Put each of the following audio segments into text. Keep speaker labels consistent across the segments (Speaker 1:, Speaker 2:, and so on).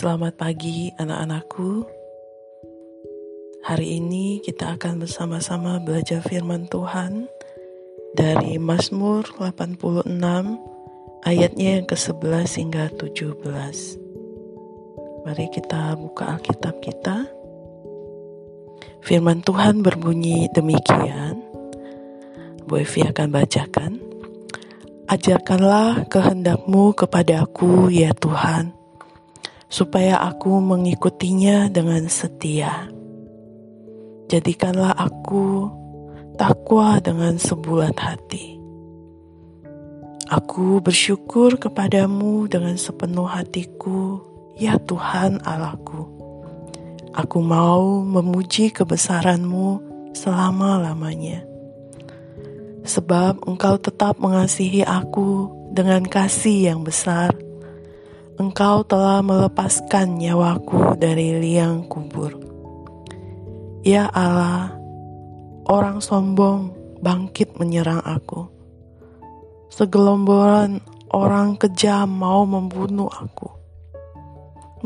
Speaker 1: Selamat pagi anak-anakku. Hari ini kita akan bersama-sama belajar firman Tuhan dari Mazmur 86 ayatnya yang ke-11 hingga 17. Mari kita buka Alkitab kita. Firman Tuhan berbunyi demikian. Bu Evi akan bacakan. Ajarkanlah kehendakmu kepadaku ya Tuhan supaya aku mengikutinya dengan setia. Jadikanlah aku takwa dengan sebulat hati. Aku bersyukur kepadamu dengan sepenuh hatiku, ya Tuhan Allahku. Aku mau memuji kebesaranmu selama-lamanya. Sebab engkau tetap mengasihi aku dengan kasih yang besar Engkau telah melepaskan nyawaku dari liang kubur. Ya Allah, orang sombong bangkit menyerang aku. Segelomboran orang kejam mau membunuh aku.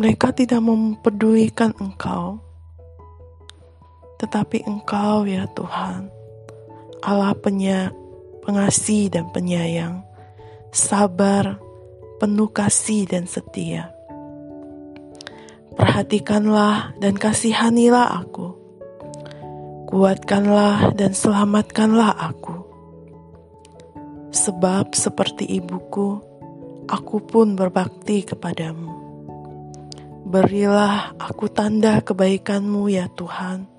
Speaker 1: Mereka tidak mempedulikan Engkau, tetapi Engkau, ya Tuhan, Allah pengasih dan penyayang, sabar penuh kasih dan setia. Perhatikanlah dan kasihanilah aku. Kuatkanlah dan selamatkanlah aku. Sebab seperti ibuku, aku pun berbakti kepadamu. Berilah aku tanda kebaikanmu ya Tuhan,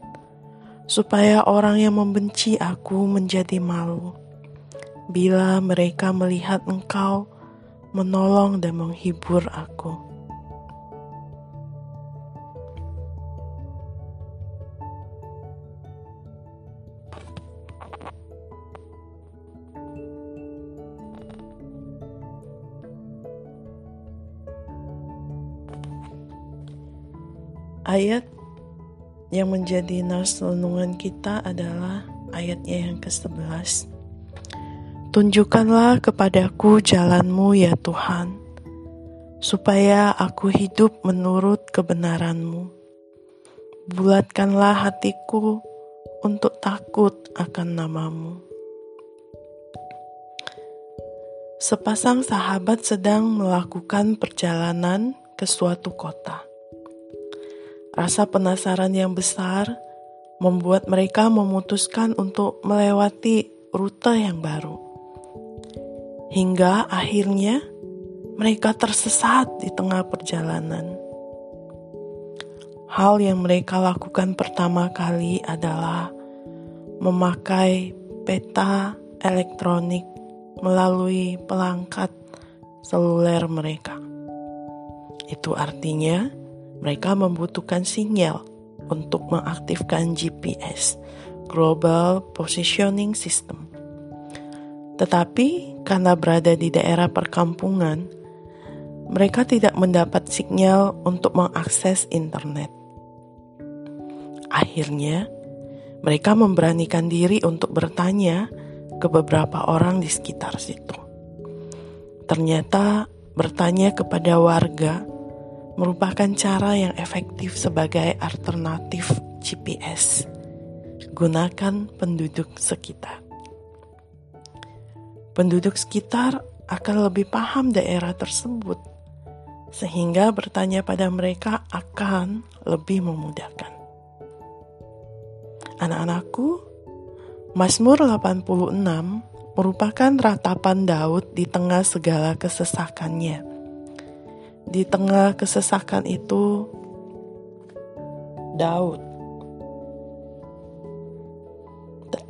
Speaker 1: supaya orang yang membenci aku menjadi malu. Bila mereka melihat engkau, menolong dan menghibur aku. Ayat yang menjadi nas renungan kita adalah ayatnya yang ke-11 Tunjukkanlah kepadaku jalanmu ya Tuhan, supaya aku hidup menurut kebenaranmu. Bulatkanlah hatiku untuk takut akan namamu. Sepasang sahabat sedang melakukan perjalanan ke suatu kota. Rasa penasaran yang besar membuat mereka memutuskan untuk melewati rute yang baru hingga akhirnya mereka tersesat di tengah perjalanan. Hal yang mereka lakukan pertama kali adalah memakai peta elektronik melalui pelangkat seluler mereka. Itu artinya mereka membutuhkan sinyal untuk mengaktifkan GPS, Global Positioning System. Tetapi karena berada di daerah perkampungan, mereka tidak mendapat sinyal untuk mengakses internet. Akhirnya, mereka memberanikan diri untuk bertanya ke beberapa orang di sekitar situ. Ternyata, bertanya kepada warga merupakan cara yang efektif sebagai alternatif GPS. Gunakan penduduk sekitar penduduk sekitar akan lebih paham daerah tersebut, sehingga bertanya pada mereka akan lebih memudahkan. Anak-anakku, Mazmur 86 merupakan ratapan Daud di tengah segala kesesakannya. Di tengah kesesakan itu, Daud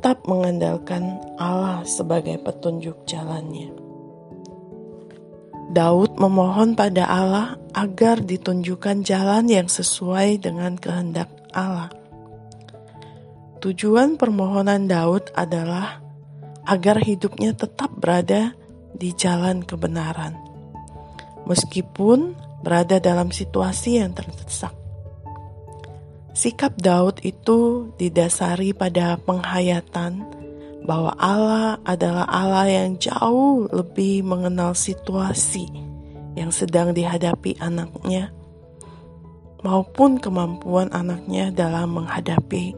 Speaker 1: tetap mengandalkan Allah sebagai petunjuk jalannya. Daud memohon pada Allah agar ditunjukkan jalan yang sesuai dengan kehendak Allah. Tujuan permohonan Daud adalah agar hidupnya tetap berada di jalan kebenaran, meskipun berada dalam situasi yang terdesak. Sikap Daud itu didasari pada penghayatan bahwa Allah adalah Allah yang jauh lebih mengenal situasi yang sedang dihadapi anaknya maupun kemampuan anaknya dalam menghadapi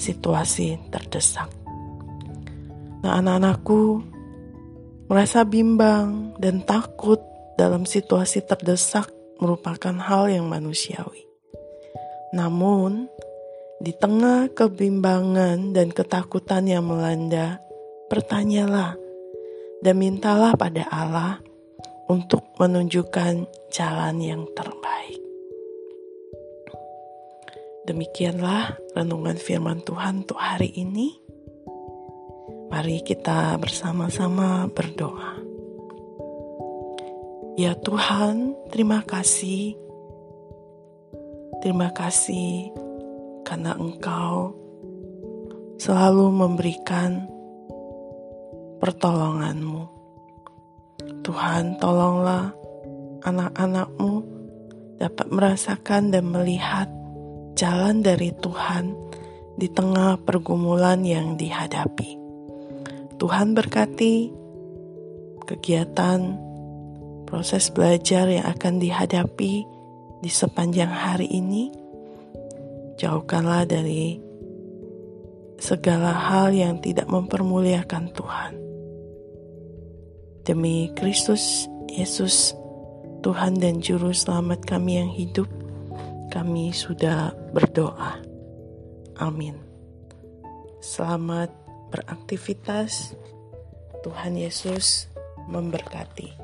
Speaker 1: situasi terdesak. Nah, anak-anakku merasa bimbang dan takut dalam situasi terdesak merupakan hal yang manusiawi. Namun, di tengah kebimbangan dan ketakutan yang melanda, bertanyalah dan mintalah pada Allah untuk menunjukkan jalan yang terbaik. Demikianlah renungan firman Tuhan untuk hari ini. Mari kita bersama-sama berdoa. Ya Tuhan, terima kasih. Terima kasih karena Engkau selalu memberikan pertolonganmu. Tuhan, tolonglah anak-anakmu dapat merasakan dan melihat jalan dari Tuhan di tengah pergumulan yang dihadapi. Tuhan berkati kegiatan proses belajar yang akan dihadapi di sepanjang hari ini. Jauhkanlah dari segala hal yang tidak mempermuliakan Tuhan. Demi Kristus Yesus, Tuhan dan Juru Selamat kami yang hidup, kami sudah berdoa. Amin. Selamat beraktivitas. Tuhan Yesus memberkati.